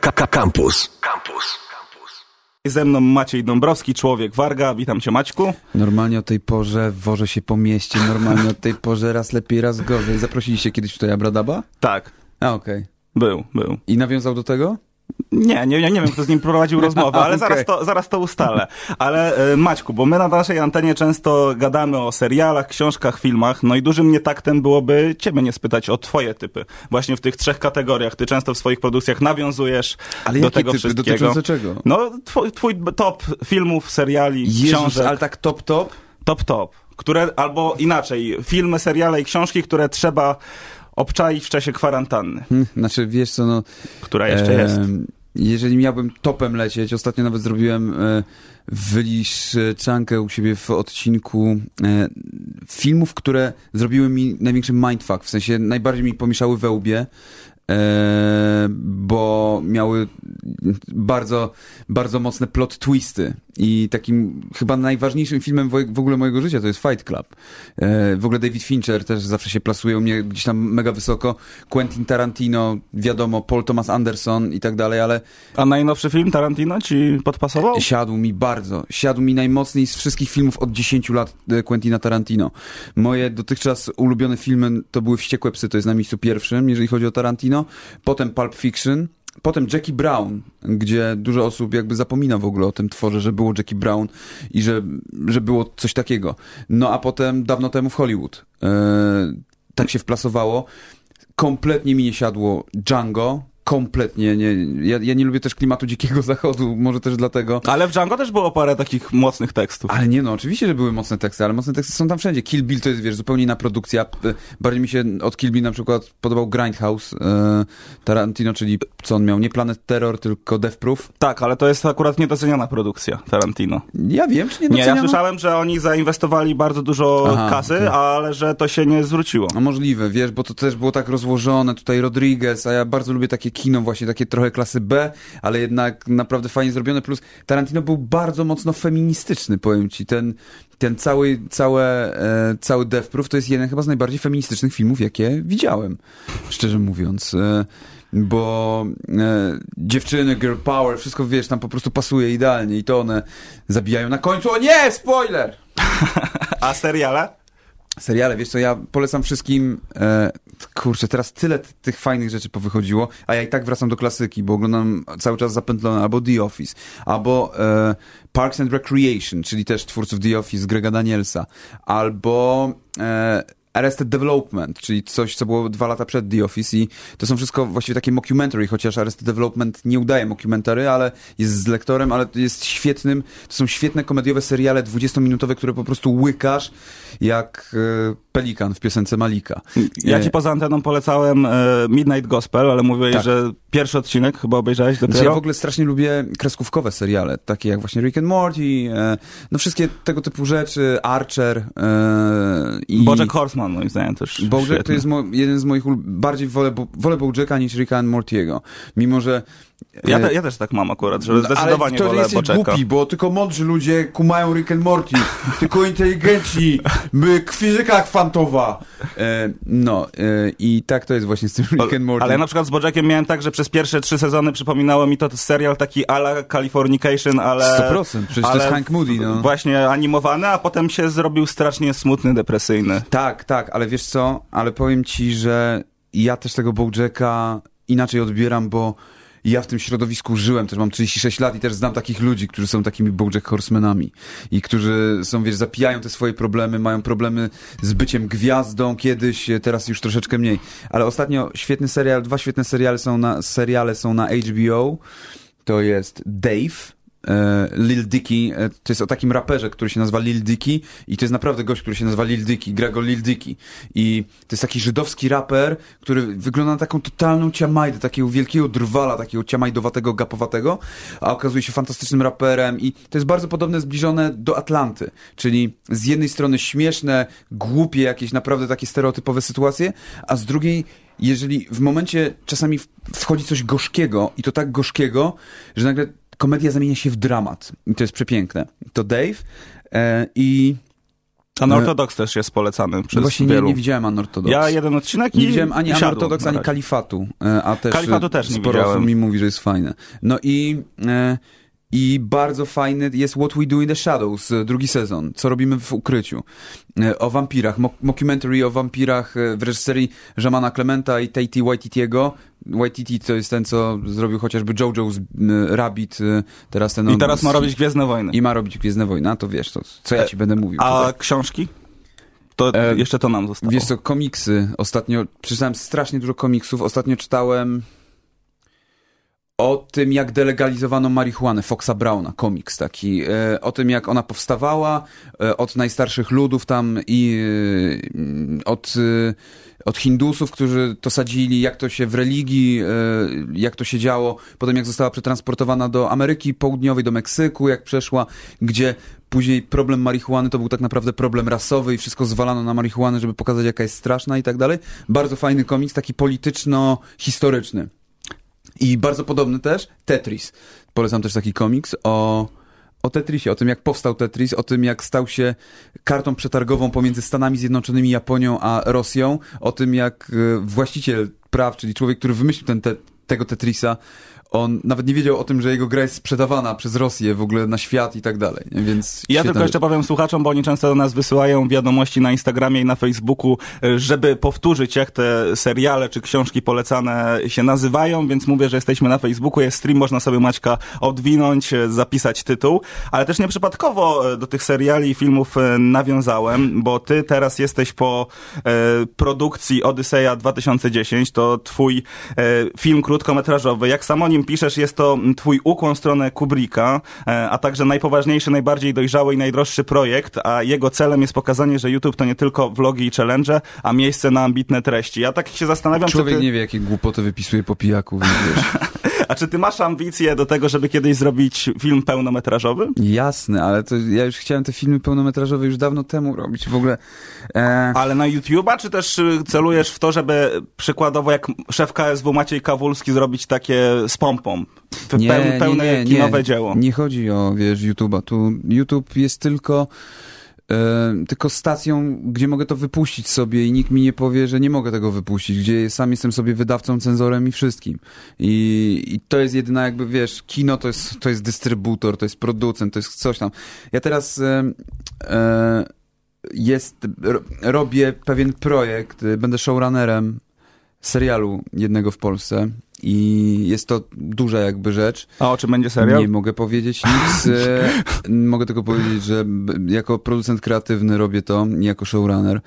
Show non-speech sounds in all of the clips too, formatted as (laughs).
Campus. Campus. Ze mną Maciej Dąbrowski, człowiek Warga. Witam cię Maćku. Normalnie o tej porze wożę się po mieście, normalnie o tej porze raz lepiej, raz gorzej. Zaprosiliście kiedyś tutaj Abradaba? Tak, A, okej. był, był. I nawiązał do tego? Nie, nie, nie, wiem, kto z nim prowadził rozmowę, ale (laughs) Okej. zaraz, to, zaraz to ustalę. Ale e, Maćku, bo my na naszej antenie często gadamy o serialach, książkach, filmach, no i dużym nietaktem byłoby ciebie nie spytać o twoje typy. Właśnie w tych trzech kategoriach. Ty często w swoich produkcjach nawiązujesz Ale do jakie tego typy? wszystkiego. Dotyczące czego? No, twój, twój top filmów, seriali, Jezus, książek. ale tak top, top? Top, top. Które, albo inaczej, filmy, seriale i książki, które trzeba obczaić w czasie kwarantanny, Hm, Znaczy, wiesz co, no... która jeszcze jest. em, Jeżeli miałbym topem lecieć, ostatnio nawet zrobiłem e, wyliczankę u siebie w odcinku e, filmów, które zrobiły mi największy mindfuck, w sensie najbardziej mi pomieszały we łbie, e, bo miały bardzo, bardzo mocne plot twisty i takim chyba najważniejszym filmem w ogóle mojego życia to jest Fight Club. E, w ogóle David Fincher też zawsze się plasuje u mnie gdzieś tam mega wysoko. Quentin Tarantino, wiadomo, Paul Thomas Anderson i tak dalej, ale A najnowszy film Tarantino ci podpasował? siadł mi bardzo. Siadł mi najmocniej z wszystkich filmów od 10 lat e, Quentina Tarantino. Moje dotychczas ulubione filmy to były Wściekłe Psy, to jest na miejscu pierwszym, jeżeli chodzi o Tarantino. Potem Pulp Fiction. Potem Jackie Brown, gdzie dużo osób jakby zapomina w ogóle o tym tworze, że było Jackie Brown i że, że było coś takiego. No a potem dawno temu w Hollywood. E, tak się wplasowało. Kompletnie mi nie siadło Django. Kompletnie nie. Ja, ja nie lubię też klimatu dzikiego zachodu, może też dlatego. Ale w Django też było parę takich mocnych tekstów. Ale nie no, oczywiście, że były mocne teksty, ale mocne teksty są tam wszędzie. Kill Bill to jest, wiesz, zupełnie inna produkcja. E, Bardziej mi się od Kill Bill na przykład podobał Grindhouse e, Tarantino, czyli co on miał? Nie Planet Terror, tylko Death Proof. Tak, ale to jest akurat niedoceniona produkcja Tarantino. Ja wiem, czy nie Nie, ja słyszałem, że oni zainwestowali bardzo dużo Aha, kasy, ale że to się nie zwróciło. No możliwe, wiesz, bo to też było tak rozłożone, tutaj Rodriguez, a ja bardzo lubię takie kino właśnie, takie trochę klasy B, ale jednak naprawdę fajnie zrobione, plus Tarantino był bardzo mocno feministyczny, powiem ci, ten, ten cały, całe, e, cały Death Proof to jest jeden chyba z najbardziej feministycznych filmów, jakie widziałem, szczerze mówiąc. E, bo e, dziewczyny, girl power, wszystko wiesz, tam po prostu pasuje idealnie i to one zabijają na końcu. O nie, spoiler! (laughs) A seriale? Seriale, wiesz co, ja polecam wszystkim, e, kurczę, teraz tyle tych fajnych rzeczy powychodziło, a ja i tak wracam do klasyki, bo oglądam cały czas zapętlone albo The Office, albo e, Parks and Recreation, czyli też twórców The Office, Grega Danielsa, albo e, Arrested Development, czyli coś, co było dwa lata przed The Office i to są wszystko właściwie takie mockumentary, chociaż Arrested Development nie udaje mockumentary, ale jest z lektorem, ale jest świetnym, to są świetne komediowe seriale 20-minutowe, które po prostu łykasz jak e, pelikan w piosence Malika. Ja E, ci poza anteną polecałem e, Midnight Gospel, ale mówiłeś, Tak. że pierwszy odcinek chyba obejrzałeś Znaczy, dopiero. ja w ogóle strasznie lubię kreskówkowe seriale, takie jak właśnie Rick and Morty, no wszystkie tego typu rzeczy, Archer i... Bojack Horseman moim zdaniem też Bojack to jest mo- jeden z moich ul- bardziej wolę, wolę Bojacka niż Ricka and Mortiego. Mimo, że Ja, e, te, ja też tak mam akurat, że zdecydowanie ale to wolę jesteś głupi, bo tylko mądrzy ludzie kumają Rick and Morty, (laughs) tylko inteligenci, my fizyka kwantowa. E, no e, i tak to jest właśnie z tym Rick and Morty. Ale ja na przykład z Bojackiem miałem tak, że przez pierwsze trzy sezony przypominało mi to serial taki ala Californication, ale... 100%, przecież to ale jest Hank Moody, no. Właśnie animowany, a potem się zrobił strasznie smutny, depresyjny. Tak, tak, ale wiesz co? Ale powiem ci, że ja też tego Bojacka inaczej odbieram, bo ja w tym środowisku żyłem, też mam 36 lat i też znam takich ludzi, którzy są takimi Bojack Horsemanami i którzy są, wiesz, zapijają te swoje problemy, mają problemy z byciem gwiazdą kiedyś, teraz już troszeczkę mniej. Ale ostatnio świetny serial, dwa świetne seriale są na, seriale są na HBO. To jest Dave, e, Lil Dicky, e, to jest o takim raperze, który się nazywa Lil Dicky i to jest naprawdę gość, który się nazywa Lil Dicky, gra go Lil Dicky. I to jest taki żydowski raper, który wygląda na taką totalną ciamajdę, takiego wielkiego drwala, takiego ciamajdowatego, gapowatego, a okazuje się fantastycznym raperem i to jest bardzo podobne, zbliżone do Atlanty, czyli z jednej strony śmieszne, głupie jakieś naprawdę takie stereotypowe sytuacje, a z drugiej jeżeli w momencie czasami wchodzi coś gorzkiego i to tak gorzkiego, że nagle komedia zamienia się w dramat. I to jest przepiękne. To Dave e, i Unorthodox też jest polecany przez No właśnie nie, wielu. nie widziałem Unorthodox. Ja jeden odcinek i Nie widziałem ani Unorthodox, ani. Kalifatu, e, a też Kalifatu e, też nie sporo widziałem. mi mówi, że jest fajne. No i, e, i bardzo fajny jest What We Do in the Shadows, e, drugi sezon, co robimy w ukryciu, e, o wampirach, Mo- mockumentary o wampirach e, w reżyserii Jamana Clementa i Taiti Waititiego. Waititi to jest ten, co zrobił chociażby JoJo's Rabbit, teraz ten... I teraz ma robić Gwiezdne Wojny. I ma robić Gwiezdne Wojny, a to wiesz, to co ja ci będę mówił A tutaj. książki? To E, jeszcze to nam zostało. Wiesz co, komiksy. Ostatnio przeczytałem strasznie dużo komiksów. Ostatnio czytałem o tym, jak delegalizowano marihuanę Foxa Browna, komiks taki. E, o tym, jak ona powstawała e, od najstarszych ludów tam i e, od, od Hindusów, którzy to sadzili, jak to się w religii, jak to się działo. Potem jak została przetransportowana do Ameryki Południowej, do Meksyku, jak przeszła, gdzie Później problem marihuany to był tak naprawdę problem rasowy i wszystko zwalano na marihuanę, żeby pokazać, jaka jest straszna i tak dalej. Bardzo fajny komiks, taki polityczno-historyczny. I bardzo podobny też Tetris. Polecam też taki komiks o, o Tetrisie, o tym jak powstał Tetris, o tym jak stał się kartą przetargową pomiędzy Stanami Zjednoczonymi, Japonią a Rosją, o tym jak e, właściciel praw, czyli człowiek, który wymyślił ten te, tego Tetrisa, on nawet nie wiedział o tym, że jego gra jest sprzedawana przez Rosję w ogóle na świat i tak dalej. nie? Więc Ja tylko jeszcze powiem słuchaczom, bo oni często do nas wysyłają wiadomości na Instagramie i na Facebooku, e, żeby powtórzyć, jak te seriale czy książki polecane się nazywają, więc mówię, że jesteśmy na Facebooku, jest stream, można sobie Maćka odwinąć, e, zapisać tytuł, ale też nieprzypadkowo e, do tych seriali i filmów nawiązałem, bo ty teraz jesteś po produkcji Odyseja 2010, to twój film krótkometrażowy. Jak sam o nim piszesz, jest to twój ukłon w stronę Kubricka, e, a także najpoważniejszy, najbardziej dojrzały i najdroższy projekt, a jego celem jest pokazanie, że YouTube to nie tylko vlogi i challenge, a miejsce na ambitne treści. Ja tak się zastanawiam, czy Człowiek ty, nie wie, jakie głupoty wypisuje po pijaku, więc wiesz. (laughs) (laughs) a czy ty masz ambicje do tego, żeby kiedyś zrobić film pełnometrażowy? Jasne, ale to ja już chciałem te filmy pełnometrażowe już dawno temu robić. W ogóle e, Ale na YouTube'a, czy też y, celujesz w to, żeby przykładowo jak szef KSW Maciej Kawulski zrobić takie z pompą? nie, Peł, pełne nie, nie, kinowe nie, dzieło. Nie chodzi o, wiesz, YouTube'a. Tu YouTube jest tylko e, tylko stacją, gdzie mogę to wypuścić sobie i nikt mi nie powie, że nie mogę tego wypuścić, gdzie sam jestem sobie wydawcą, cenzorem i wszystkim. I, i to jest jedyna jakby, wiesz, kino to jest, to jest dystrybutor, to jest producent, to jest coś tam. Ja teraz e, e, jest, ro, robię pewien projekt, będę showrunnerem serialu jednego w Polsce i jest to duża jakby rzecz. A o czym będzie serial? Nie mogę powiedzieć nic. E, (laughs) mogę tylko powiedzieć, że jako producent kreatywny robię to, nie jako showrunner.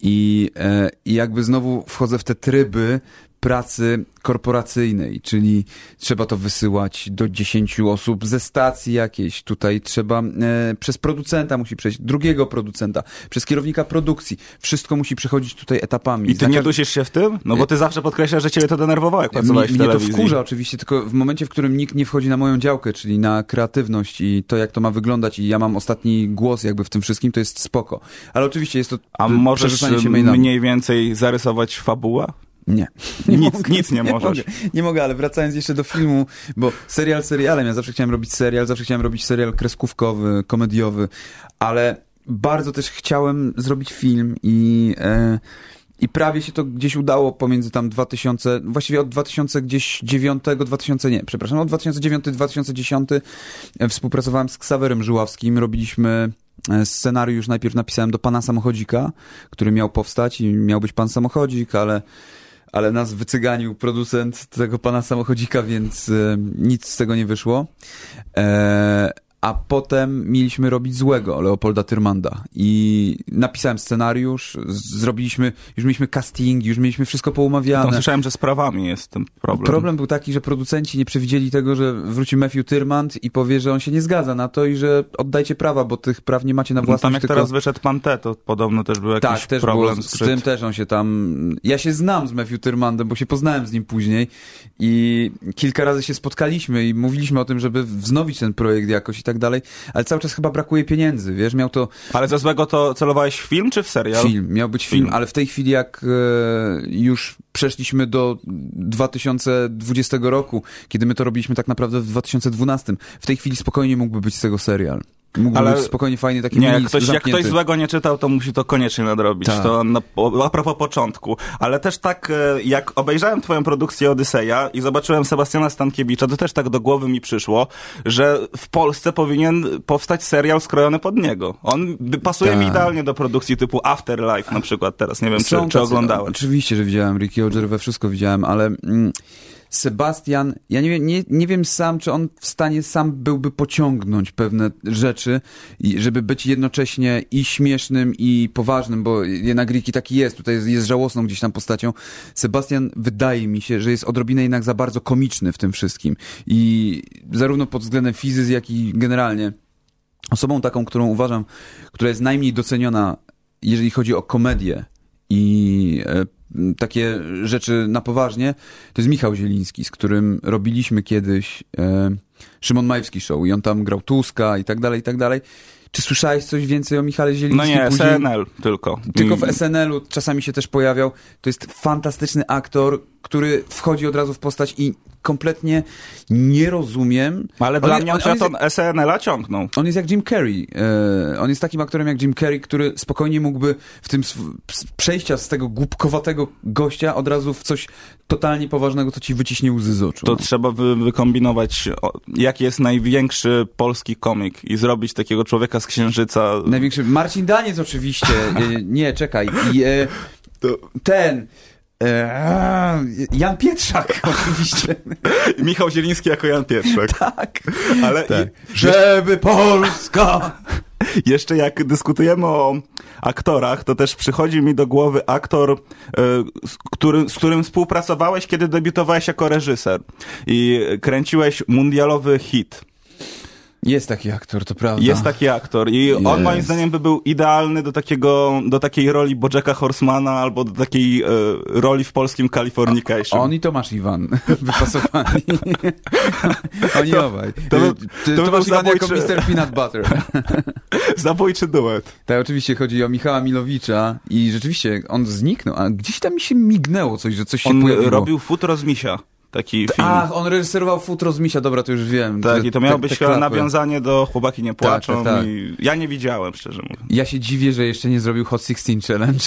I, e, I jakby znowu wchodzę w te tryby pracy korporacyjnej, czyli trzeba to wysyłać do 10 osób ze stacji jakiejś. Tutaj trzeba e, przez producenta musi przejść, drugiego producenta, przez kierownika produkcji. Wszystko musi przechodzić tutaj etapami. I ty nie dusisz się w tym? No bo ty zawsze podkreślasz, że ciebie to denerwowało, jak mnie, pracowałeś w mnie to telewizji. wkurza oczywiście, tylko w momencie, w którym nikt nie wchodzi na moją działkę, czyli na kreatywność i to, jak to ma wyglądać i ja mam ostatni głos jakby w tym wszystkim, to jest spoko. Ale oczywiście jest to A możesz się mniej więcej zarysować fabułę? Nie. Nic- mogę, nic nie możesz. Mogę, nie mogę, ale wracając jeszcze do filmu, bo serial serialem, ja zawsze chciałem robić serial, zawsze chciałem robić serial kreskówkowy, komediowy, ale bardzo też chciałem zrobić film i... E, i prawie się to gdzieś udało pomiędzy tam 2000, właściwie od 2009, 2000, nie, przepraszam, od 2009-2010 e, współpracowałem z Ksawerem Żyławskim, robiliśmy e, scenariusz, najpierw napisałem do Pana Samochodzika, który miał powstać i miał być Pan Samochodzik, ale ale nas wycyganił producent tego pana samochodzika, więc e, nic z tego nie wyszło. E, a potem mieliśmy robić złego Leopolda Tyrmanda i napisałem scenariusz, zrobiliśmy, już mieliśmy casting, już mieliśmy wszystko Tam poumawiane. słyszałem, że z prawami jest ten problem. Problem był taki, że producenci nie przewidzieli tego, że wróci Matthew Tyrmand i powie, że on się nie zgadza na to i że oddajcie prawa, bo tych praw nie macie na No własność. tam jak tylko... teraz wyszedł pan T, to podobno też był jakiś Tak, też problem było, z, z tym też on się tam... Ja się znam z Matthew Tyrmandem, bo się poznałem z nim później i kilka razy się spotkaliśmy i mówiliśmy o tym, żeby wznowić ten projekt jakoś i tak dalej, ale cały czas chyba brakuje pieniędzy, wiesz, miał to Ale ze złego to celowałeś w film czy w serial? film, miał być film, Film. ale w tej chwili jak e, już przeszliśmy do 2020 roku, kiedy my to robiliśmy tak naprawdę w 2012, w tej chwili spokojnie mógłby być z tego serial. Mógłby Ale- być spokojnie fajny taki Nie, jak ktoś, jak ktoś złego nie czytał, to musi to koniecznie nadrobić. Tak. To na, a propos początku. Ale też tak, e, jak obejrzałem twoją produkcję Odyseja i zobaczyłem Sebastiana Stankiewicza, to też tak do głowy mi przyszło, że w Polsce powinien powstać serial skrojony pod niego. On pasuje mi Tak. idealnie do produkcji typu Afterlife na przykład teraz. Nie wiem, czy, Są czy tacy- oglądałeś. Oczywiście, że widziałem Rickiego Gervais, wszystko widziałem, ale mm, Sebastian, ja nie nie, nie wiem sam, czy on w stanie sam byłby pociągnąć pewne rzeczy, żeby być jednocześnie i śmiesznym, i poważnym, bo jednak Ricky taki jest, tutaj jest, jest żałosną gdzieś tam postacią. Sebastian wydaje mi się, że jest odrobinę jednak za bardzo komiczny w tym wszystkim. I zarówno pod względem fizyki, jak i generalnie osobą taką, którą uważam, która jest najmniej doceniona, jeżeli chodzi o komedię i e, takie rzeczy na poważnie, to jest Michał Zieliński, z którym robiliśmy kiedyś e, Szymon Majewski Show i on tam grał Tuska i tak dalej, i tak dalej. Czy słyszałeś coś więcej o Michale Zielińskim? No nie, później? SNL tylko. Tylko w Mm. SNL-u czasami się też pojawiał. To jest fantastyczny aktor, który wchodzi od razu w postać i kompletnie nie rozumiem. Ale dla mnie on- on, on jest SNL-a ciągnął. on jest jak Jim Carrey. E, on jest takim aktorem jak Jim Carrey, który spokojnie mógłby w tym przejścia z tego głupkowatego gościa od razu w coś totalnie poważnego, co ci wyciśnie łzy z oczu. To no. trzeba wy, wykombinować, jaki jest największy polski komik i zrobić takiego człowieka z księżyca. Największy... Marcin Daniec oczywiście. (laughs) E, nie, czekaj. I, e, ten... E, Jan Pietrzak (laughs) oczywiście. (laughs) Michał Zieliński jako Jan Pietrzak. (laughs) tak. Ale tak. i- Żeby Polska... jeszcze jak dyskutujemy o aktorach, to też przychodzi mi do głowy aktor, e, który, z którym współpracowałeś, kiedy debiutowałeś jako reżyser i kręciłeś mundialowy hit. Jest taki aktor, to prawda. Jest taki aktor i on Jest. moim zdaniem by był idealny do takiego, do takiej roli Bojacka Horsemana albo do takiej e, roli w polskim Californication. On i Tomasz Iwan (laughs) wypasowani. (laughs) Oni To- obaj. to to by Tomasz Iwan jako Mr. Peanut Butter. (laughs) Zabójczy duet. Tak, oczywiście chodzi o Michała Milowicza i rzeczywiście on zniknął, a gdzieś tam mi się mignęło coś, że coś się On pojawiło. robił Futro z Misia, taki film. Ach, on reżyserował Futro z Misia, dobra, to już wiem. Tak, i to miało być chyba nawiązanie do Chłopaki nie płaczą. tak, tak. I ja nie widziałem, szczerze mówiąc. Ja się dziwię, że jeszcze nie zrobił Hot 16 Challenge.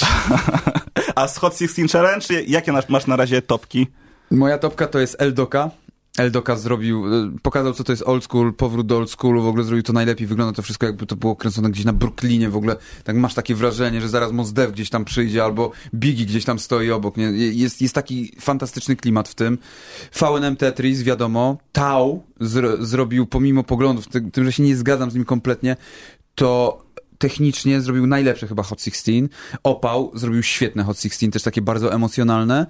(laughs) A z Hot 16 Challenge, jakie masz na razie topki? Moja topka to jest Eldoka. Eldoka zrobił, e, pokazał co to jest old school, powrót do old schoolu, w ogóle zrobił to najlepiej, wygląda to wszystko jakby to było kręcone gdzieś na Brooklynie, w ogóle tak masz takie wrażenie, że zaraz Mos Def gdzieś tam przyjdzie, albo Biggie gdzieś tam stoi obok, nie? Jest, jest taki fantastyczny klimat w tym. VNM Tetris, wiadomo, Tau zro, zrobił, pomimo poglądów, tym, że się nie zgadzam z nim kompletnie, to technicznie zrobił najlepsze chyba Hot 16. Opał zrobił świetne Hot 16, też takie bardzo emocjonalne.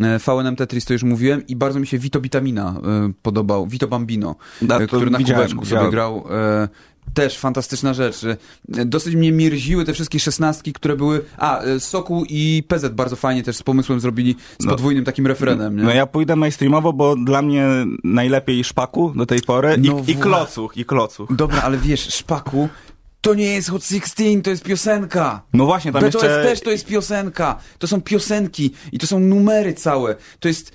E, VNM Tetris to już mówiłem i bardzo mi się Vito Vitamina e, podobał, Vito Bambino, A, e, który na kubeczku sobie grał. Też fantastyczna rzecz. Dosyć mnie mierziły te wszystkie szesnastki, które były... A, Soku i PZ bardzo fajnie też z pomysłem zrobili, z No. podwójnym takim refrenem. Nie? No ja pójdę mainstreamowo, bo dla mnie najlepiej Szpaku do tej pory i, No i Klocuch, i Klocuch. Dobra, ale wiesz, Szpaku, to nie jest Hot 16, to jest piosenka. No właśnie, tam BTS jeszcze... też to jest piosenka. To są piosenki i to są numery całe. To jest.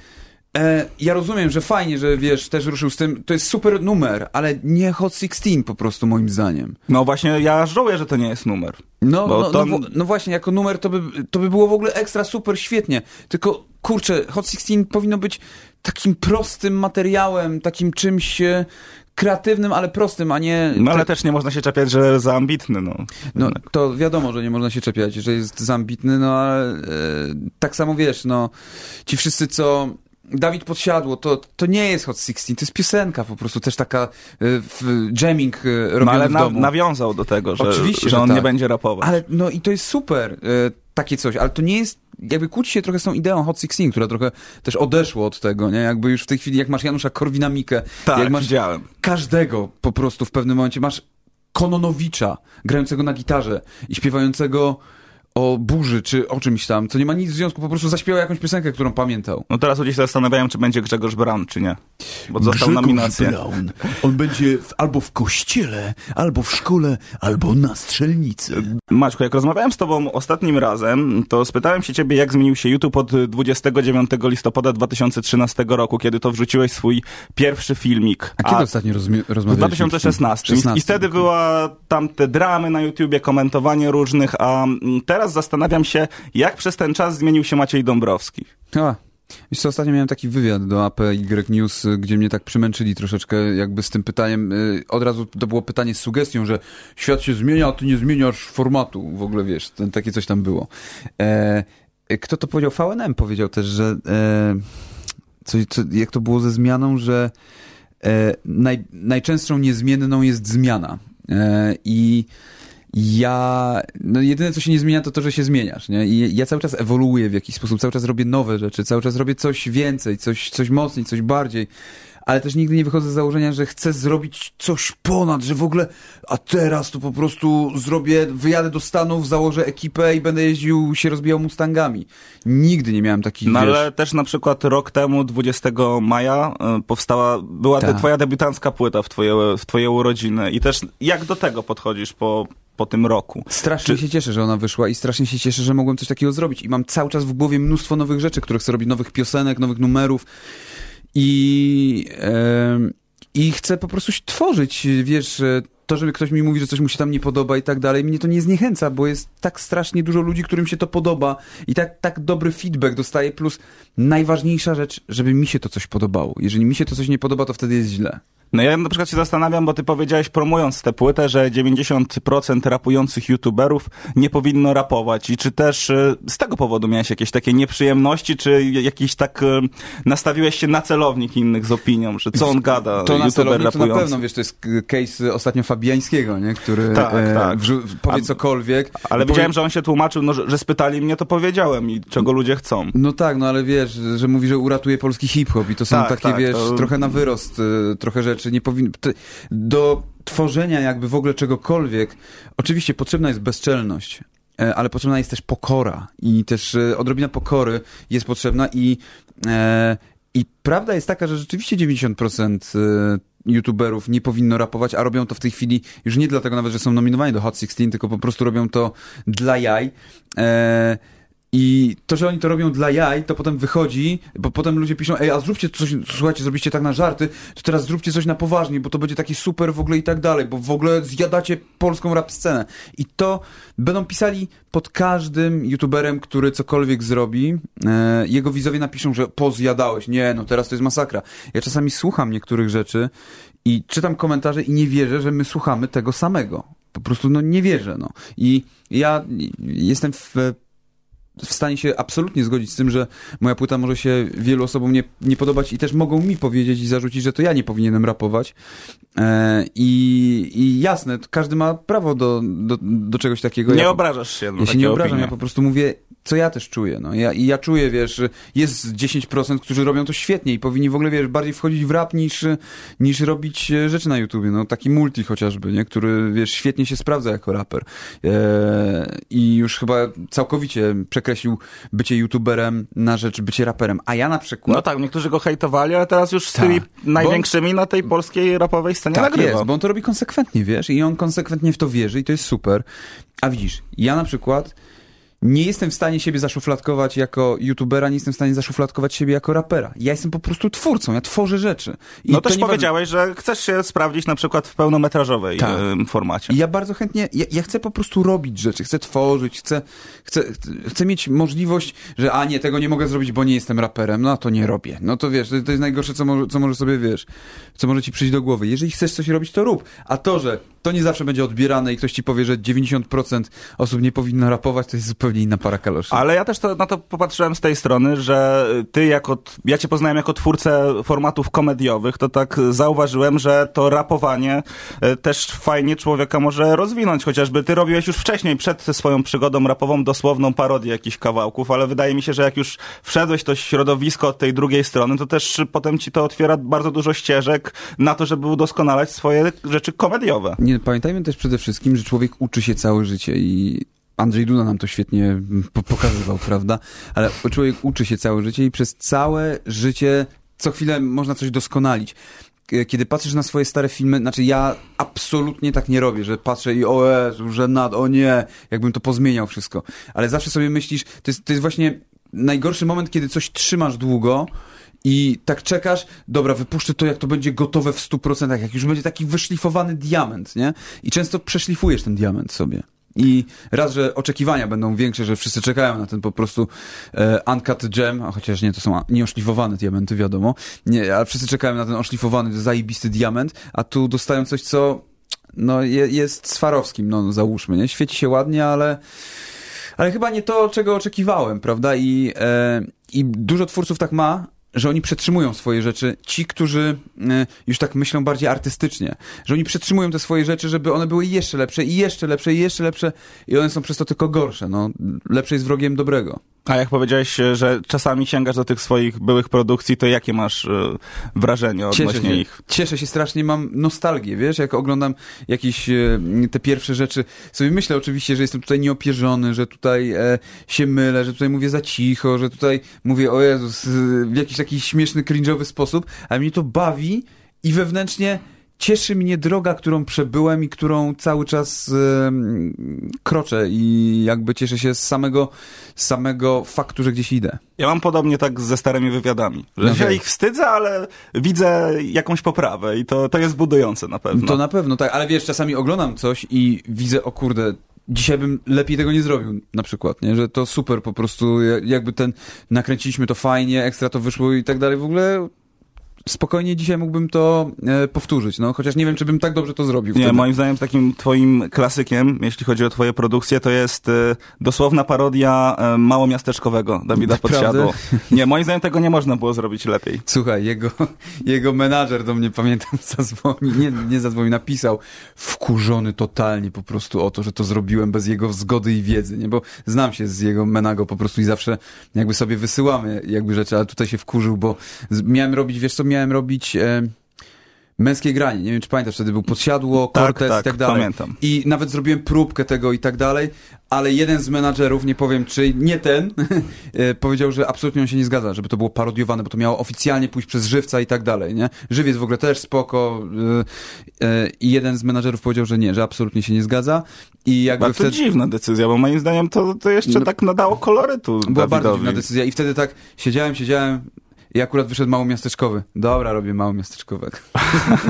E, ja rozumiem, że fajnie, że wiesz, też ruszył z tym. To jest super numer, ale nie Hot 16 po prostu, moim zdaniem. No właśnie, ja żałuję, że to nie jest numer. No, no, no, no właśnie, jako numer to by, to by było w ogóle ekstra super świetnie. Tylko kurczę, Hot 16 powinno być takim prostym materiałem, takim czymś e, kreatywnym, ale prostym, a nie. No ale tak- też nie można się czepiać, że za ambitny, no. No, Jednak. to wiadomo, że nie można się czepiać, że jest zambitny, no ale e, tak samo wiesz, no, ci wszyscy, co Dawid Podsiadło, to, to nie jest Hot 16, to jest piosenka po prostu, też taka w jamming robiony No ale na, nawiązał do tego, że, Oczywiście, że on tak. nie będzie rapować. Ale, no i to jest super, e, takie coś, ale to nie jest, jakby kłóci się trochę z tą ideą Hot 16, która trochę też odeszło od tego, nie, jakby już w tej chwili, jak masz Janusza Korwina-Mikke, tak, jak masz widziałem. każdego po prostu w pewnym momencie masz Kononowicza grającego na gitarze i śpiewającego o burzy, czy o czymś tam, co nie ma nic w związku, po prostu zaśpiewał jakąś piosenkę, którą pamiętał. No teraz ludzie się zastanawiają, czy będzie Grzegorz Braun, czy nie. Bo dostał nominację. Brown. On będzie w, albo w kościele, albo w szkole, albo na strzelnicy. Maćku, jak rozmawiałem z tobą ostatnim razem, to spytałem się ciebie, jak zmienił się YouTube od 29 listopada 2013 roku, kiedy to wrzuciłeś swój pierwszy filmik. A kiedy ostatnio rozmi- W rozmawialiśmy? 2016. I- 16. I wtedy była tam te dramy na YouTubie, komentowanie różnych, a mm, teraz zastanawiam się, jak przez ten czas zmienił się Maciej Dąbrowski. A, wiesz co, ostatnio miałem taki wywiad do APY News, y, gdzie mnie tak przymęczyli troszeczkę jakby z tym pytaniem. y, Od razu to było pytanie z sugestią, że świat się zmienia, a ty nie zmieniasz formatu. W ogóle wiesz, ten, takie coś tam było. E, kto to powiedział? VNM powiedział też, że e, coś, co, jak to było ze zmianą, że e, naj, najczęstszą niezmienną jest zmiana. E, I ja, no jedyne co się nie zmienia to to, że się zmieniasz, nie? I ja cały czas ewoluuję w jakiś sposób, cały czas robię nowe rzeczy, cały czas robię coś więcej, coś, coś mocniej, coś bardziej, ale też nigdy nie wychodzę z założenia, że chcę zrobić coś ponad, że w ogóle, a teraz to po prostu zrobię, wyjadę do Stanów, założę ekipę i będę jeździł, się rozbijał Mustangami. Nigdy nie miałem takich, No wiesz... ale też na przykład rok temu, 20 maja, y, powstała, była ta twoja debiutancka płyta w twoje, w twoje urodziny. I też jak do tego podchodzisz po, po tym roku? Strasznie Czy- się cieszę, że ona wyszła i strasznie się cieszę, że mogłem coś takiego zrobić. I mam cały czas w głowie mnóstwo nowych rzeczy, które chcę robić, nowych piosenek, nowych numerów. I, em, i chcę po prostu tworzyć, wiesz, to, że ktoś mi mówi, że coś mu się tam nie podoba i tak dalej, mnie to nie zniechęca, bo jest tak strasznie dużo ludzi, którym się to podoba i tak, tak dobry feedback dostaję, plus najważniejsza rzecz, żeby mi się to coś podobało. Jeżeli mi się to coś nie podoba, to wtedy jest źle. No ja na przykład się zastanawiam, bo ty powiedziałeś promując tę płytę, że 90% rapujących youtuberów nie powinno rapować. I czy też y, z tego powodu miałeś jakieś takie nieprzyjemności, czy jakiś tak y, nastawiłeś się na celownik innych z opinią, że co on gada, To na youtuber celownik to na rapujący. pewno, wiesz, to jest case ostatnio Fabiańskiego, nie? Który Tak, e, tak. powie cokolwiek. Ale Powie- widziałem, że on się tłumaczył, no, że, że spytali mnie, to powiedziałem i czego ludzie chcą. No tak, no ale wiesz, że mówi, że uratuje polski hip-hop i to są Tak, takie, tak, wiesz, to- trochę na wyrost, y, trochę rzeczy nie powinno... te- Do tworzenia jakby w ogóle czegokolwiek, oczywiście potrzebna jest bezczelność, e, ale potrzebna jest też pokora i też e, odrobina pokory jest potrzebna i, e, i prawda jest taka, że rzeczywiście 90% e, youtuberów nie powinno rapować, a robią to w tej chwili już nie dlatego nawet, że są nominowani do Hot 16, tylko po prostu robią to dla jaj. I to, że oni to robią dla jaj, to potem wychodzi, bo potem ludzie piszą, ej, a zróbcie coś, słuchajcie, zrobiliście tak na żarty, to teraz zróbcie coś na poważnie, bo to będzie taki super w ogóle i tak dalej, bo w ogóle zjadacie polską rap scenę. I to będą pisali pod każdym youtuberem, który cokolwiek zrobi, e, jego widzowie napiszą, że pozjadałeś, nie, no teraz to jest masakra. Ja czasami słucham niektórych rzeczy i czytam komentarze i nie wierzę, że my słuchamy tego samego. Po prostu, no nie wierzę, no. I ja jestem w w stanie się absolutnie zgodzić z tym, że moja płyta może się wielu osobom nie, nie podobać i też mogą mi powiedzieć i zarzucić, że to ja nie powinienem rapować. E, i, I jasne, każdy ma prawo do, do, do czegoś takiego. Nie ja, obrażasz się. ja się nie obrażam, opinie. ja po prostu mówię, co ja też czuję. No. Ja, I ja czuję, wiesz, jest 10%, którzy robią to świetnie i powinni w ogóle, wiesz, bardziej wchodzić w rap niż, niż robić e, rzeczy na YouTubie. No, taki multi chociażby, nie? który, wiesz, świetnie się sprawdza jako raper. E, I już chyba całkowicie przekreślił bycie YouTuberem na rzecz bycie raperem. A ja na przykład... No tak, niektórzy go hejtowali, ale teraz już z tymi Bo- największymi na tej polskiej rapowej scenie Tak nagrywa. jest, bo on to robi konsekwentnie, wiesz, i on konsekwentnie w to wierzy i to jest super. A widzisz, ja na przykład nie jestem w stanie siebie zaszufladkować jako youtubera, nie jestem w stanie zaszufladkować siebie jako rapera. Ja jestem po prostu twórcą, ja tworzę rzeczy. I No też powiedziałeś, że chcesz się sprawdzić na przykład w pełnometrażowej Tak. formacie. I ja bardzo chętnie, ja, ja chcę po prostu robić rzeczy, chcę tworzyć, chcę, chcę, chcę mieć możliwość, że a nie, tego nie mogę zrobić, bo nie jestem raperem, no to nie robię. No to wiesz, to, to jest najgorsze, co może, co może sobie, wiesz, co może ci przyjść do głowy. Jeżeli chcesz coś robić, to rób. A to, że to nie zawsze będzie odbierane i ktoś ci powie, że 90% osób nie powinno rapować, to jest zupełnie inna para kaloszy. Ale ja też to, na to popatrzyłem z tej strony, że ty jako, ja cię poznałem jako twórcę formatów komediowych, to tak zauważyłem, że to rapowanie e, też fajnie człowieka może rozwinąć, chociażby ty robiłeś już wcześniej, przed swoją przygodą rapową, dosłowną parodię jakichś kawałków, ale wydaje mi się, że jak już wszedłeś to środowisko od tej drugiej strony, to też potem ci to otwiera bardzo dużo ścieżek na to, żeby udoskonalać swoje rzeczy komediowe. Nie, pamiętajmy też przede wszystkim, że człowiek uczy się całe życie i Andrzej Duda nam to świetnie po pokazywał, (laughs) prawda? Ale człowiek uczy się całe życie i przez całe życie co chwilę można coś doskonalić kiedy patrzysz na swoje stare filmy, znaczy ja absolutnie tak nie robię, że patrzę i o Jezu, że nad, o nie, jakbym to pozmieniał wszystko. Ale zawsze sobie myślisz, to jest, to jest właśnie najgorszy moment, kiedy coś trzymasz długo i tak czekasz, dobra, wypuszczę to, jak to będzie gotowe w 100%, jak już będzie taki wyszlifowany diament, nie? I często przeszlifujesz ten diament sobie. I raz, że oczekiwania będą większe, że wszyscy czekają na ten po prostu e, uncut gem, a chociaż nie, to są nieoszlifowane diamenty, wiadomo, nie, ale wszyscy czekają na ten oszlifowany, zajebisty diament, a tu dostają coś, co no, je, jest swarowskim, no załóżmy, nie? Świeci się ładnie, ale ale chyba nie to, czego oczekiwałem, prawda? I, e, i dużo twórców tak ma, że oni przetrzymują swoje rzeczy, ci, którzy e, już tak myślą bardziej artystycznie, że oni przetrzymują te swoje rzeczy, żeby one były jeszcze lepsze i jeszcze lepsze i jeszcze lepsze i one są przez to tylko gorsze. No, lepsze jest wrogiem dobrego. A jak powiedziałeś, że czasami sięgasz do tych swoich byłych produkcji, to jakie masz e, wrażenie odnośnie Cieszę się. ich? Cieszę się strasznie, mam nostalgię, wiesz, jak oglądam jakieś e, te pierwsze rzeczy, sobie myślę oczywiście, że jestem tutaj nieopierzony, że tutaj e, się mylę, że tutaj mówię za cicho, że tutaj mówię, o Jezus, w jakiś taki śmieszny, cringe'owy sposób, ale mnie to bawi i wewnętrznie cieszy mnie droga, którą przebyłem i którą cały czas kroczę i jakby cieszę się z samego, samego faktu, że gdzieś idę. Ja mam podobnie tak ze starymi wywiadami, że okay. się ich wstydzę, ale widzę jakąś poprawę i to, to jest budujące na pewno. To na pewno, tak, ale wiesz, czasami oglądam coś i widzę, o kurde, dzisiaj bym lepiej tego nie zrobił, na przykład, nie? Że to super po prostu, jakby ten, nakręciliśmy to fajnie, ekstra to wyszło i tak dalej, w ogóle spokojnie dzisiaj mógłbym to e, powtórzyć, no, chociaż nie wiem, czy bym tak dobrze to zrobił. Nie, wtedy. moim zdaniem takim twoim klasykiem, jeśli chodzi o twoje produkcje, to jest e, dosłowna parodia e, małomiasteczkowego Dawida Podsiadło. (laughs) Nie, moim zdaniem tego nie można było zrobić lepiej. Słuchaj, jego, jego menadżer do mnie, pamiętam, (laughs) zadzwonił, nie, nie zadzwonił, napisał, wkurzony totalnie po prostu o to, że to zrobiłem bez jego zgody i wiedzy, nie, bo znam się z jego menago po prostu i zawsze jakby sobie wysyłamy jakby rzeczy, ale tutaj się wkurzył, bo miałem robić, wiesz co, miałem miałem robić e, męskie granie. Nie wiem, czy pamiętasz, wtedy był podsiadło, tak, Cortez tak, i tak dalej. Pamiętam. I nawet zrobiłem próbkę tego i tak dalej, ale jeden z menadżerów, nie powiem czy, nie ten, (laughs) e, powiedział, że absolutnie on się nie zgadza, żeby to było parodiowane, bo to miało oficjalnie pójść przez żywca i tak dalej, nie? Żywiec w ogóle też spoko. E, I jeden z menadżerów powiedział, że nie, że absolutnie się nie zgadza. I jakby bardzo wtedy... dziwna decyzja, bo moim zdaniem to, to jeszcze no, tak nadało kolorytu Była Dawidowi. bardzo dziwna decyzja i wtedy tak siedziałem, siedziałem, i akurat wyszedł małomiasteczkowy. Dobra, robię małomiasteczkowego.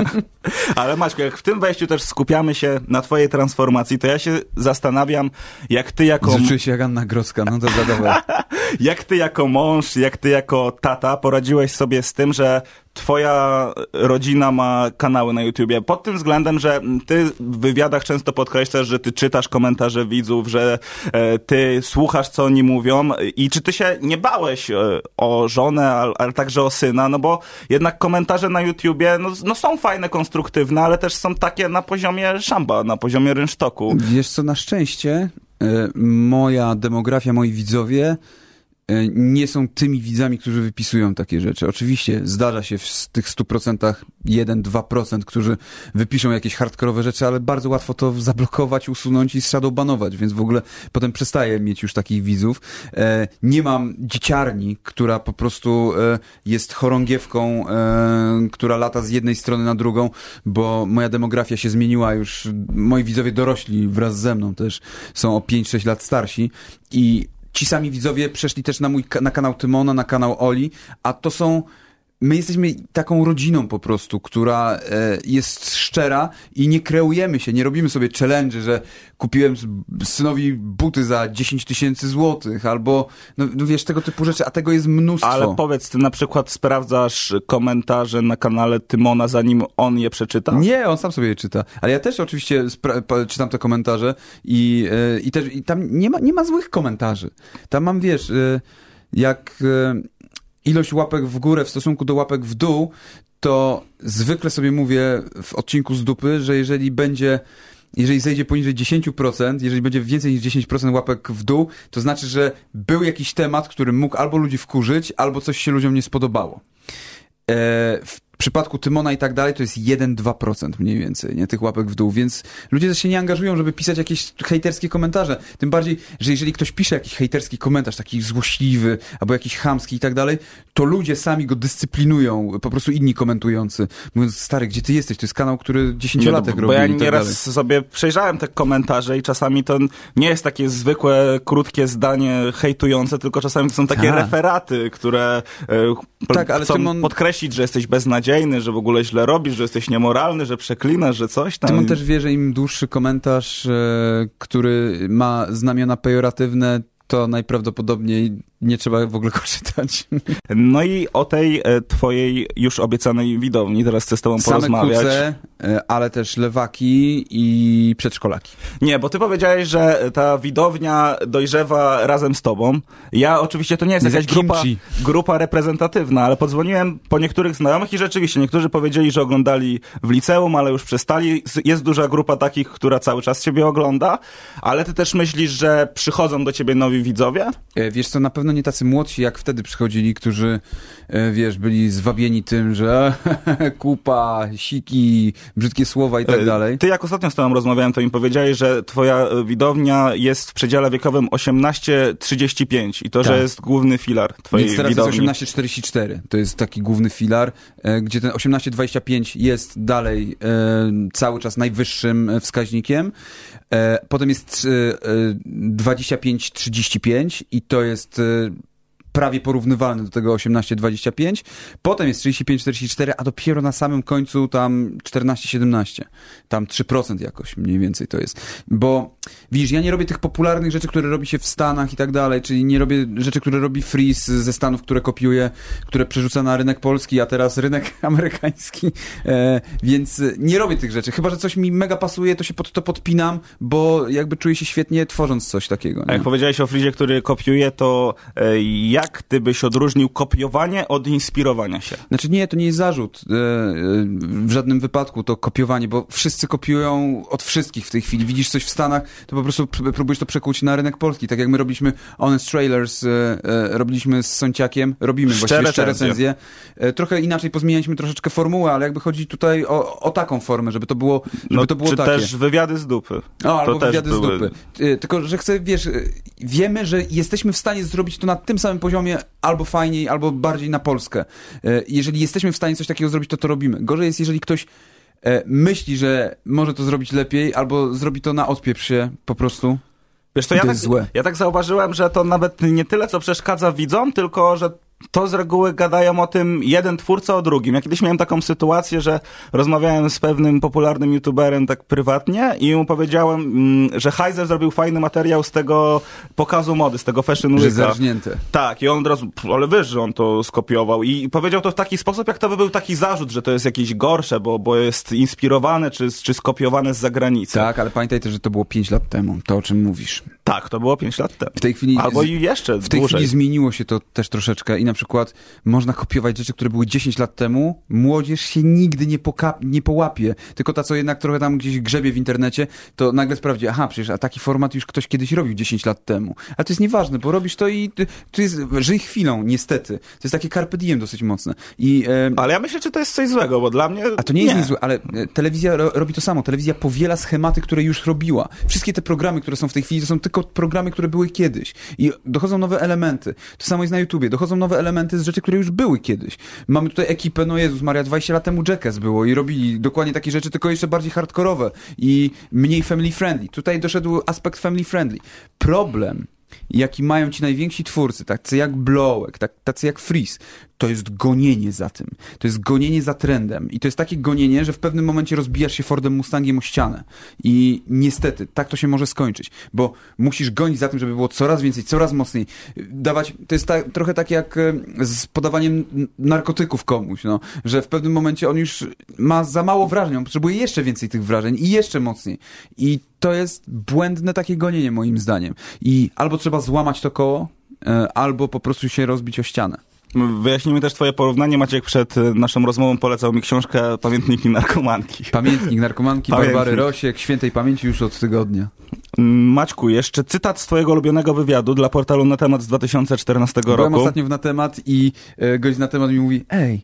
(laughs) Ale Maćku, jak w tym wejściu też skupiamy się na twojej transformacji, to ja się zastanawiam, jak ty jako... Czuję się jak Anna Grodzka, no to zadawaj. (laughs) jak ty jako mąż, jak ty jako tata poradziłeś sobie z tym, że twoja rodzina ma kanały na YouTubie. Pod tym względem, że ty w wywiadach często podkreślasz, że ty czytasz komentarze widzów, że e, ty słuchasz, co oni mówią i czy ty się nie bałeś e, o żonę, ale także o syna, no bo jednak komentarze na YouTubie no, no są fajne, konstruktywne, ale też są takie na poziomie szamba, na poziomie rynsztoku. Wiesz co, na szczęście e, moja demografia, moi widzowie nie są tymi widzami, którzy wypisują takie rzeczy. Oczywiście zdarza się w tych 100% 1-2%, którzy wypiszą jakieś hardkorowe rzeczy, ale bardzo łatwo to zablokować, usunąć i shadowbanować, więc w ogóle potem przestaję mieć już takich widzów. E, nie mam dzieciarni, która po prostu e, jest chorągiewką, która lata z jednej strony na drugą, bo moja demografia się zmieniła już. Moi widzowie dorośli wraz ze mną też są o 5-6 lat starsi i ci sami widzowie przeszli też na mój na kanał Tymona, na kanał Oli, a to są my jesteśmy taką rodziną po prostu, która e, jest szczera i nie kreujemy się, nie robimy sobie challenge, że kupiłem synowi buty za 10 tysięcy złotych, albo, no, no, wiesz, tego typu rzeczy, a tego jest mnóstwo. Ale powiedz, ty na przykład sprawdzasz komentarze na kanale Tymona, zanim on je przeczyta? Nie, on sam sobie je czyta, ale ja też oczywiście czytam te komentarze i, e, i też i tam nie ma, nie ma złych komentarzy. Tam mam, wiesz, e, jak ilość łapek w górę w stosunku do łapek w dół, to zwykle sobie mówię w odcinku z dupy, że jeżeli będzie jeżeli zejdzie poniżej 10%, jeżeli będzie więcej niż 10% łapek w dół, to znaczy, że był jakiś temat, który mógł albo ludzi wkurzyć, albo coś się ludziom nie spodobało. E, w przypadku Tymona i tak dalej to jest 1-2% mniej więcej, nie, tych łapek w dół, więc ludzie też się nie angażują, żeby pisać jakieś hejterskie komentarze. Tym bardziej, że jeżeli ktoś pisze jakiś hejterski komentarz, taki złośliwy, albo jakiś chamski i tak dalej, to ludzie sami go dyscyplinują, po prostu inni komentujący, mówiąc, stary, gdzie ty jesteś? To jest kanał, który dziesięciolatek robi bo ja tak nieraz dalej. sobie przejrzałem te komentarze i czasami to nie jest takie zwykłe, krótkie zdanie hejtujące, tylko czasami to są takie Tak. referaty, które e, Tak, ale chcą Tymon- podkreślić, że jesteś beznadziejny, że w ogóle źle robisz, że jesteś niemoralny, że przeklinasz, że coś tam. Tymon też wie, że im dłuższy komentarz, e, który ma znamiona pejoratywne, to najprawdopodobniej nie trzeba w ogóle go czytać. (laughs) No i o tej e, twojej już obiecanej widowni teraz chcę z tobą Same porozmawiać. kuce, e, ale też lewaki i przedszkolaki. Nie, bo ty powiedziałeś, że ta widownia dojrzewa razem z tobą. Ja oczywiście to nie jest jakaś jak grupa, grupa reprezentatywna, ale podzwoniłem po niektórych znajomych i rzeczywiście niektórzy powiedzieli, że oglądali w liceum, ale już przestali. Jest duża grupa takich, która cały czas ciebie ogląda, ale ty też myślisz, że przychodzą do ciebie nowi widzowie? E, Wiesz co, na pewno nie tacy młodsi, jak wtedy przychodzili, którzy, e, wiesz, byli zwabieni tym, że (laughs) kupa, siki, brzydkie słowa i tak E, dalej. Ty jak ostatnio z tobą rozmawiałem, to mi powiedziałeś, że twoja e, widownia jest w przedziale wiekowym 18-35 i to, że Tak. jest główny filar twojej Więc teraz widowni. jest 1844. To jest taki główny filar, gdzie ten 1825 jest dalej cały czas najwyższym wskaźnikiem. Potem jest e, e, 25-35 i to jest e, prawie porównywalny do tego 18-25. Potem jest 35-44, a dopiero na samym końcu tam 14-17. Tam 3% jakoś mniej więcej to jest. Bo widzisz, ja nie robię tych popularnych rzeczy, które robi się w Stanach i tak dalej, czyli nie robię rzeczy, które robi Freeze ze Stanów, które kopiuje, które przerzuca na rynek polski, a teraz rynek (laughs) amerykański. E, więc nie robię tych rzeczy. Chyba, że coś mi mega pasuje, to się pod to podpinam, bo jakby czuję się świetnie tworząc coś takiego. A jak Nie? powiedziałeś o Frizie, który kopiuje, to e, jak ty byś odróżnił kopiowanie od inspirowania się? Znaczy nie, to nie jest zarzut e, e, w żadnym wypadku to kopiowanie, bo wszyscy kopiują od wszystkich w tej chwili. Widzisz coś w Stanach, to po prostu pr- próbujesz to przekuć na rynek polski. Tak jak my robiliśmy Honest Trailers, e, robiliśmy z Sąciakiem, robimy Szczere właściwie szczere recenzje. trochę inaczej pozmienialiśmy troszeczkę formułę, ale jakby chodzi tutaj o, o taką formę, żeby to było, żeby No, to było czy takie. też wywiady z dupy. O, albo wywiady z dupy. Tylko, że chcę, wiesz, wiemy, że jesteśmy w stanie zrobić to na tym samym poziomie, albo fajniej, albo bardziej na Polskę. Y, Jeżeli jesteśmy w stanie coś takiego zrobić, to to robimy. Gorzej jest, jeżeli ktoś e, myśli, że może to zrobić lepiej, albo zrobi to na odpieprz się po prostu. Wiesz I ja to tak, ja tak zauważyłem, że to nawet nie tyle, co przeszkadza widzom, tylko że to z reguły gadają o tym jeden twórca o drugim. Ja kiedyś miałem taką sytuację, że rozmawiałem z pewnym popularnym youtuberem tak prywatnie i mu powiedziałem, mm, że Heiser zrobił fajny materiał z tego pokazu mody, z tego Fashion Że Weeka. zarżnięte. Tak, i on od razu, "Pff, ale wiesz, że on to skopiował. I powiedział to w taki sposób, jak to by był taki zarzut, że to jest jakieś gorsze, bo, bo jest inspirowane czy, czy skopiowane z zagranicy. Tak, ale pamiętaj też, że to było 5 lat temu, to o czym mówisz. Tak, to było 5 lat temu. W tej chwili... Albo i jeszcze W tej dłużej. chwili zmieniło się to też troszeczkę na przykład można kopiować rzeczy, które były 10 lat temu. Młodzież się nigdy nie, nie połapie. Tylko ta, co jednak trochę tam gdzieś grzebie w internecie, to nagle sprawdzi, aha, przecież a taki format już ktoś kiedyś robił 10 lat temu. Ale to jest nieważne, bo robisz to i to jest, żyj chwilą, niestety. To jest takie carpe diem dosyć mocne. I, e, Ale ja myślę, czy to jest coś złego, bo dla mnie. a to nie jest niezłe, ale e, telewizja ro, robi to samo. Telewizja powiela schematy, które już robiła. Wszystkie te programy, które są w tej chwili, to są tylko programy, które były kiedyś. I dochodzą nowe elementy. To samo jest na YouTubie. Dochodzą nowe elementy z rzeczy, które już były kiedyś. Mamy tutaj ekipę, no Jezus Maria, 20 lat temu Jackass było i robili dokładnie takie rzeczy, tylko jeszcze bardziej hardkorowe i mniej family friendly. Tutaj doszedł aspekt family friendly. Problem jaki mają ci najwięksi twórcy, tacy jak Blowek, tak, tacy jak Freeze, to jest gonienie za tym. To jest gonienie za trendem. I to jest takie gonienie, że w pewnym momencie rozbijasz się Fordem Mustangiem o ścianę. I niestety, tak to się może skończyć. Bo musisz gonić za tym, żeby było coraz więcej, coraz mocniej. Dawać, to jest tak, trochę tak jak e, z podawaniem narkotyków komuś, no. Że w pewnym momencie on już ma za mało wrażeń, on potrzebuje jeszcze więcej tych wrażeń i jeszcze mocniej. I to jest błędne takie gonienie moim zdaniem. I albo trzeba złamać to koło, e, albo po prostu się rozbić o ścianę. Wyjaśnijmy też twoje porównanie. Maciek przed e, naszą rozmową polecał mi książkę Pamiętniki narkomanki. (laughs) Pamiętnik narkomanki Pamiętnik. Barbary Rosiek, świętej pamięci już od tygodnia. Mm, Maćku, jeszcze cytat z twojego ulubionego wywiadu dla portalu na temat z 2014 Byłem roku. ostatnio w na temat i e, gość na temat mi mówi, ej,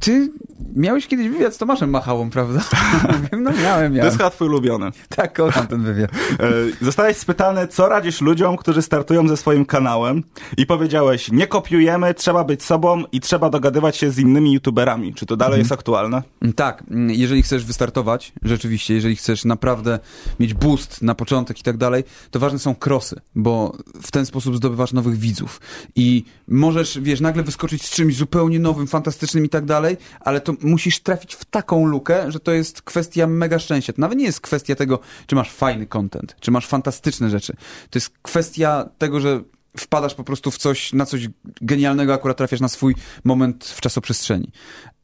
Ty miałeś kiedyś wywiad z Tomaszem Machałą, prawda? (laughs) no miałem, miałem. To jest chyba twój ulubiony. Tak, kocham ten wywiad. E, zostałeś spytany, co radzisz ludziom, którzy startują ze swoim kanałem i powiedziałeś, nie kopiujemy, trzeba być sobą i trzeba dogadywać się z innymi youtuberami. Czy to dalej mhm. jest aktualne? Tak, jeżeli chcesz wystartować, rzeczywiście, jeżeli chcesz naprawdę mieć boost na początek i tak dalej, to ważne są krosy, bo w ten sposób zdobywasz nowych widzów i możesz, wiesz, nagle wyskoczyć z czymś zupełnie nowym, fantastycznym i tak dalej, ale to musisz trafić w taką lukę, że to jest kwestia mega szczęścia. To nawet nie jest kwestia tego, czy masz fajny content, czy masz fantastyczne rzeczy. To jest kwestia tego, że wpadasz po prostu w coś, na coś genialnego, akurat trafiasz na swój moment w czasoprzestrzeni.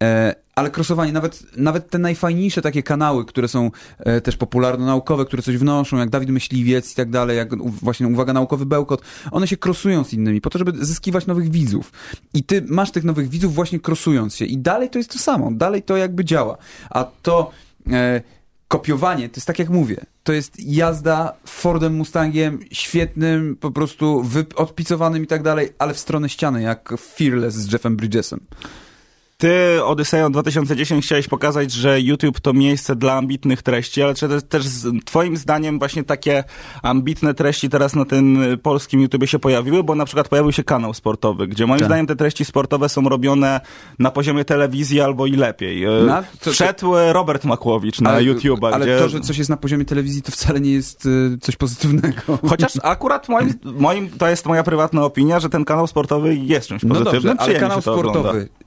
E, ale krosowanie, nawet, nawet te najfajniejsze takie kanały, które są e, też popularno-naukowe, które coś wnoszą, jak Dawid Myśliwiec i tak dalej, jak właśnie Uwaga Naukowy Bełkot, one się krosują z innymi po to, żeby zyskiwać nowych widzów. I ty masz tych nowych widzów właśnie krosując się. I dalej to jest to samo, dalej to jakby działa. A to... E, kopiowanie, to jest tak jak mówię, to jest jazda Fordem Mustangiem, świetnym, po prostu odpicowanym i tak dalej, ale w stronę ściany, jak Fearless z Jeffem Bridgesem. Ty, Odyseją 2010, chciałeś pokazać, że YouTube to miejsce dla ambitnych treści, ale czy też twoim zdaniem właśnie takie ambitne treści teraz na tym polskim YouTube się pojawiły? Bo na przykład pojawił się kanał sportowy, gdzie moim tak. zdaniem te treści sportowe są robione na poziomie telewizji albo i lepiej. E, na, to, Wszedł to... Robert Makłowicz na ale, YouTube'a. Ale gdzie... to, że coś jest na poziomie telewizji, to wcale nie jest y, coś pozytywnego. (laughs) Chociaż akurat moim, moim, to jest moja prywatna opinia, że ten kanał sportowy jest czymś pozytywnym. No dobrze, ale kanał sportowy, ogląda.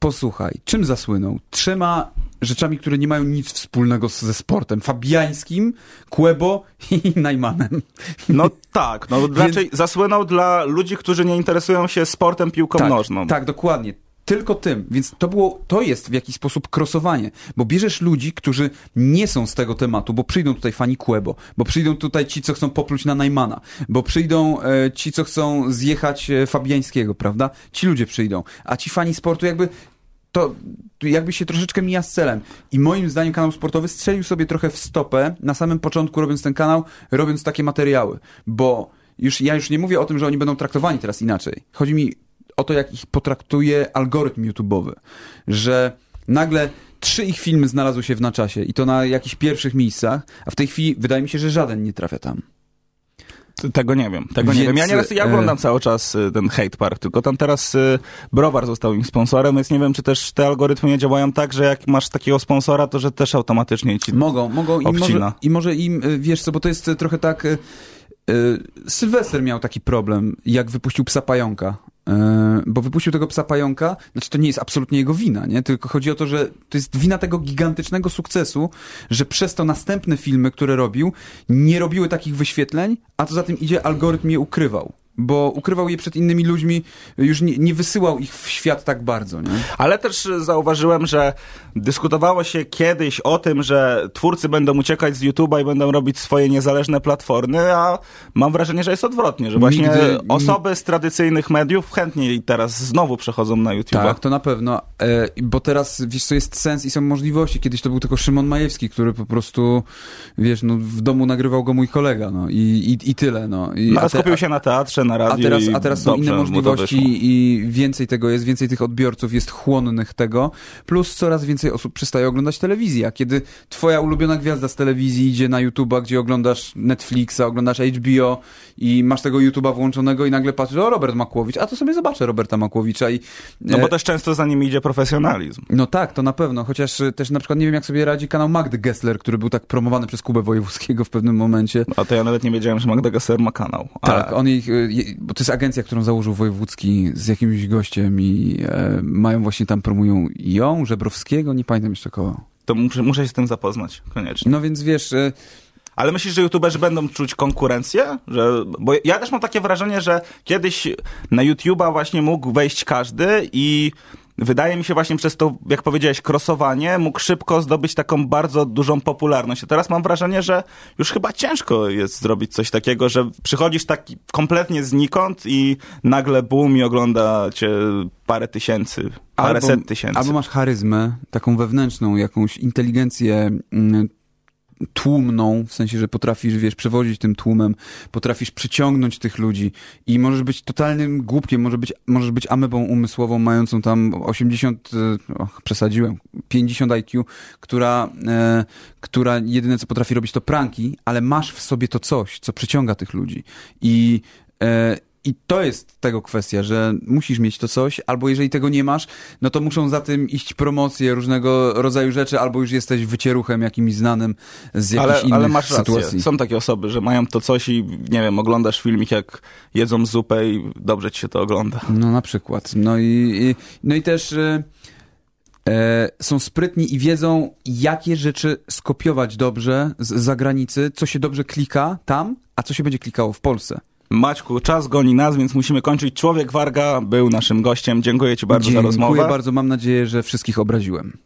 Posłuchaj, czym zasłynął? Trzema rzeczami, które nie mają nic wspólnego ze sportem. Fabiańskim, Kłebo i (laughs) Najmanem. No tak, no (laughs) Więc... raczej zasłynął dla ludzi, którzy nie interesują się sportem piłką tak, nożną. Tak, dokładnie tylko tym. Więc to było, to jest w jakiś sposób krosowanie, bo bierzesz ludzi, którzy nie są z tego tematu, bo przyjdą tutaj fani Quebo, bo przyjdą tutaj ci, co chcą popluć na Najmana, bo przyjdą e, ci, co chcą zjechać e, Fabiańskiego, prawda? Ci ludzie przyjdą. A ci fani sportu jakby to jakby się troszeczkę mija z celem. I moim zdaniem kanał sportowy strzelił sobie trochę w stopę na samym początku, robiąc ten kanał, robiąc takie materiały, bo już, ja już nie mówię o tym, że oni będą traktowani teraz inaczej. Chodzi mi o to, jak ich potraktuje algorytm YouTube'owy. Że nagle trzy ich filmy znalazły się w na czasie i to na jakichś pierwszych miejscach, a w tej chwili wydaje mi się, że żaden nie trafia tam. Tego nie wiem, tego Więc, nie wiem. Ja, nieraz, ja oglądam e... cały czas y, ten hate park, tylko tam teraz y, Browar został im sponsorem, więc nie wiem, czy też te algorytmy nie działają tak, że jak masz takiego sponsora, to że też automatycznie ci Mogą, mogą i może, i może im, wiesz co, bo to jest trochę tak... Y, Sylwester miał taki problem, jak wypuścił psa pająka. E, bo wypuścił tego psa pająka, znaczy to nie jest absolutnie jego wina, nie? Tylko chodzi o to, że to jest wina tego gigantycznego sukcesu, że przez to następne filmy, które robił, nie robiły takich wyświetleń, a to za tym idzie, algorytm je ukrywał bo ukrywał je przed innymi ludźmi, już nie, nie, wysyłał ich w świat tak bardzo. Nie? Ale też zauważyłem, że dyskutowało się kiedyś o tym, że twórcy będą uciekać z YouTube'a i będą robić swoje niezależne platformy, a mam wrażenie, że jest odwrotnie, że właśnie Nigdy... osoby z tradycyjnych mediów chętniej teraz znowu przechodzą na YouTube. Tak, to na pewno, e, bo teraz, wiesz co, jest sens i są możliwości. Kiedyś to był tylko Szymon Majewski, który po prostu, wiesz, no, w domu nagrywał go mój kolega, no i, i, i tyle, no. I, no, a skupił się na teatrze, na radiu. A teraz, a teraz są inne możliwości i więcej tego jest, więcej tych odbiorców jest chłonnych tego, plus coraz więcej osób przestaje oglądać telewizję. A kiedy twoja ulubiona gwiazda z telewizji idzie na YouTube'a, gdzie oglądasz Netflixa, oglądasz HBO i masz tego YouTube'a włączonego i nagle patrzysz, o Robert Makłowicz, a to sobie zobaczę Roberta Makłowicza i... No bo e, też często za nim idzie profesjonalizm. No tak, to na pewno, chociaż też na przykład nie wiem jak sobie radzi kanał Magdy Gessler, który był tak promowany przez Kubę Wojewódzkiego w pewnym momencie. A to ja nawet nie wiedziałem, że Magda Gessler ma kanał. Ale... Tak, on ich, bo to jest agencja, którą założył Wojewódzki z jakimś gościem i e, mają właśnie tam, promują ją, Żebrowskiego, nie pamiętam jeszcze kogo. To muszę, muszę się z tym zapoznać, koniecznie. No więc wiesz... E, ale myślisz, że youtuberzy będą czuć konkurencję? Że, bo ja też mam takie wrażenie, że kiedyś na YouTube'a właśnie mógł wejść każdy i wydaje mi się właśnie przez to, jak powiedziałeś, krosowanie, mógł szybko zdobyć taką bardzo dużą popularność. A teraz mam wrażenie, że już chyba ciężko jest zrobić coś takiego, że przychodzisz taki kompletnie znikąd i nagle boom i ogląda cię parę tysięcy, parę albo, set tysięcy. Albo masz charyzmę, taką wewnętrzną, jakąś inteligencję mm, tłumną, w sensie, że potrafisz, wiesz, przewodzić tym tłumem, potrafisz przyciągnąć tych ludzi i możesz być totalnym głupkiem, może być, możesz być amebą umysłową, mającą tam 80, e, och, przesadziłem, 50 IQ, która, e, która jedyne co potrafi robić to pranki, ale masz w sobie to coś, co przyciąga tych ludzi. I e, i to jest tego kwestia, że musisz mieć to coś, albo jeżeli tego nie masz, no to muszą za tym iść promocje różnego rodzaju rzeczy, albo już jesteś wycieruchem jakimś znanym z jakichś ale, innych ale masz sytuacji. rację. Są takie osoby, że mają to coś i nie wiem, oglądasz filmik jak jedzą zupę i dobrze ci się to ogląda. No na przykład. No i, i no i też e, e, są sprytni i wiedzą, jakie rzeczy skopiować dobrze z zagranicy, co się dobrze klika tam, a co się będzie klikało w Polsce. Maćku, czas goni nas, więc musimy kończyć. Człowiek Warga był naszym gościem. Dziękuję ci bardzo Dziękuję za rozmowę. bardzo, mam nadzieję, że wszystkich obraziłem.